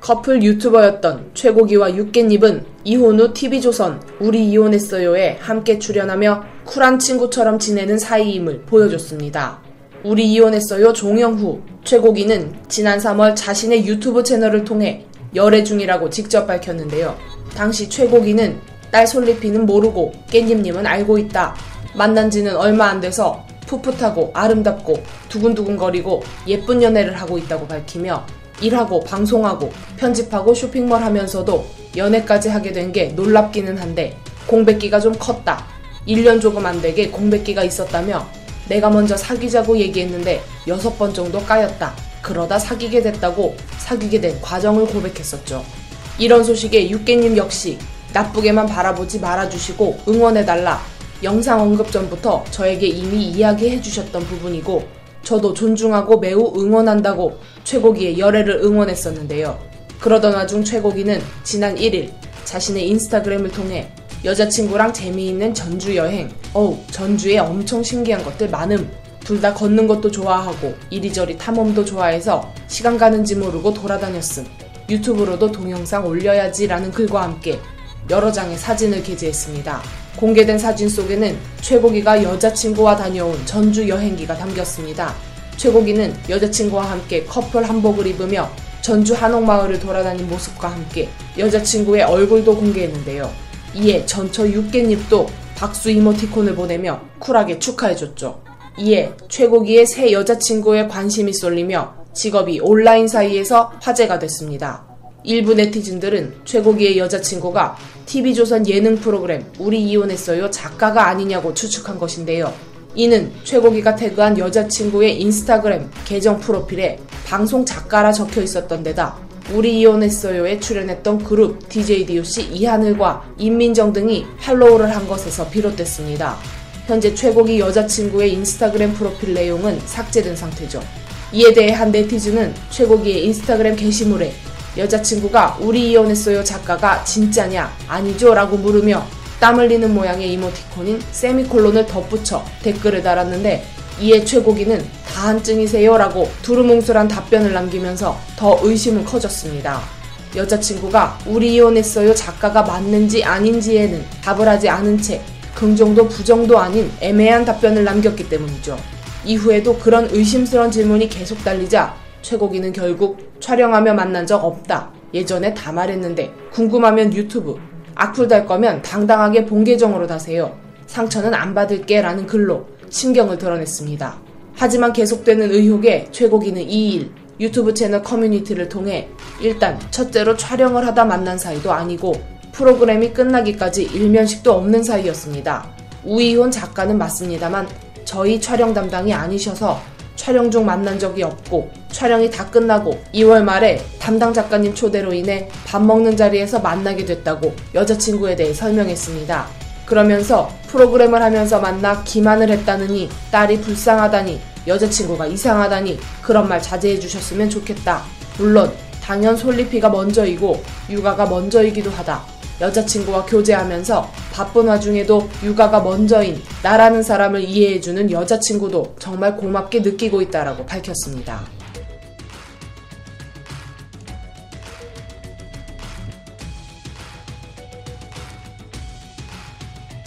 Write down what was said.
커플 유튜버였던 최고기와 육개잎은 이혼 후 TV조선 우리 이혼했어요에 함께 출연하며 쿨한 친구처럼 지내는 사이임을 보여줬습니다. 우리 이혼했어요 종영 후 최고기는 지난 3월 자신의 유튜브 채널을 통해 열애 중이라고 직접 밝혔는데요. 당시 최고기는 딸 솔리피는 모르고 깻잎님은 알고 있다. 만난 지는 얼마 안 돼서 풋풋하고 아름답고 두근두근거리고 예쁜 연애를 하고 있다고 밝히며 일하고 방송하고 편집하고 쇼핑몰 하면서도 연애까지 하게 된 게 놀랍기는 한데 공백기가 좀 컸다. 1년 조금 안 되게 공백기가 있었다며 내가 먼저 사귀자고 얘기했는데 6번 정도 까였다. 그러다 사귀게 됐다고 사귀게 된 과정을 고백했었죠. 이런 소식에 육개님 역시 나쁘게만 바라보지 말아주시고 응원해달라. 영상 언급 전부터 저에게 이미 이야기해 주셨던 부분이고 저도 존중하고 매우 응원한다고 최고기의 열애를 응원했었는데요. 그러던 와중 최고기는 지난 1일 자신의 인스타그램을 통해 여자친구랑 재미있는 전주 여행, 어우, 전주에 엄청 신기한 것들 많음. 둘 다 걷는 것도 좋아하고 이리저리 탐험도 좋아해서 시간 가는지 모르고 돌아다녔음. 유튜브로도 동영상 올려야지 라는 글과 함께 여러 장의 사진을 게재했습니다. 공개된 사진 속에는 최고기가 여자친구와 다녀온 전주 여행기가 담겼습니다. 최고기는 여자친구와 함께 커플 한복을 입으며 전주 한옥마을을 돌아다닌 모습과 함께 여자친구의 얼굴도 공개했는데요. 이에 전처 육개잎도 박수 이모티콘을 보내며 쿨하게 축하해줬죠. 이에 최고기의 새 여자친구에 관심이 쏠리며 직업이 온라인 사이에서 화제가 됐습니다. 일부 네티즌들은 최고기의 여자친구가 TV조선 예능 프로그램 우리 이혼했어요 작가가 아니냐고 추측한 것인데요. 이는 최고기가 태그한 여자친구의 인스타그램 계정 프로필에 방송 작가라 적혀 있었던 데다 우리 이혼했어요에 출연했던 그룹 DJ DOC 이하늘과 임민정 등이 팔로우를 한 것에서 비롯됐습니다. 현재 최고기 여자친구의 인스타그램 프로필 내용은 삭제된 상태죠. 이에 대해 한 네티즌은 최고기의 인스타그램 게시물에 여자친구가 우리 이혼했어요 작가가 진짜냐 아니죠 라고 물으며 땀 흘리는 모양의 이모티콘인 세미콜론을 덧붙여 댓글을 달았는데 이에 최고기는 다한증이세요 라고 두루뭉술한 답변을 남기면서 더 의심은 커졌습니다. 여자친구가 우리 이혼했어요 작가가 맞는지 아닌지에는 답을 하지 않은 채 긍정도 부정도 아닌 애매한 답변을 남겼기 때문이죠. 이후에도 그런 의심스런 질문이 계속 달리자 최고기는 결국 촬영하며 만난 적 없다. 예전에 다 말했는데 궁금하면 유튜브. 악플 달 거면 당당하게 본 계정으로 다세요. 상처는 안 받을게 라는 글로 심경을 드러냈습니다. 하지만 계속되는 의혹에 최고기는 2일 유튜브 채널 커뮤니티를 통해 일단 첫째로 촬영을 하다 만난 사이도 아니고 프로그램이 끝나기까지 일면식도 없는 사이였습니다. 우이혼 작가는 맞습니다만 저희 촬영 담당이 아니셔서 촬영 중 만난 적이 없고 촬영이 다 끝나고 2월 말에 담당 작가님 초대로 인해 밥 먹는 자리에서 만나게 됐다고 여자친구에 대해 설명했습니다. 그러면서 프로그램을 하면서 만나 기만을 했다느니 딸이 불쌍하다니 여자친구가 이상하다니 그런 말 자제해 주셨으면 좋겠다. 물론 당연 솔리피가 먼저이고 육아가 먼저이기도 하다. 여자친구와 교제하면서 바쁜 와중에도 육아가 먼저인 나라는 사람을 이해해주는 여자친구도 정말 고맙게 느끼고 있다라고 밝혔습니다.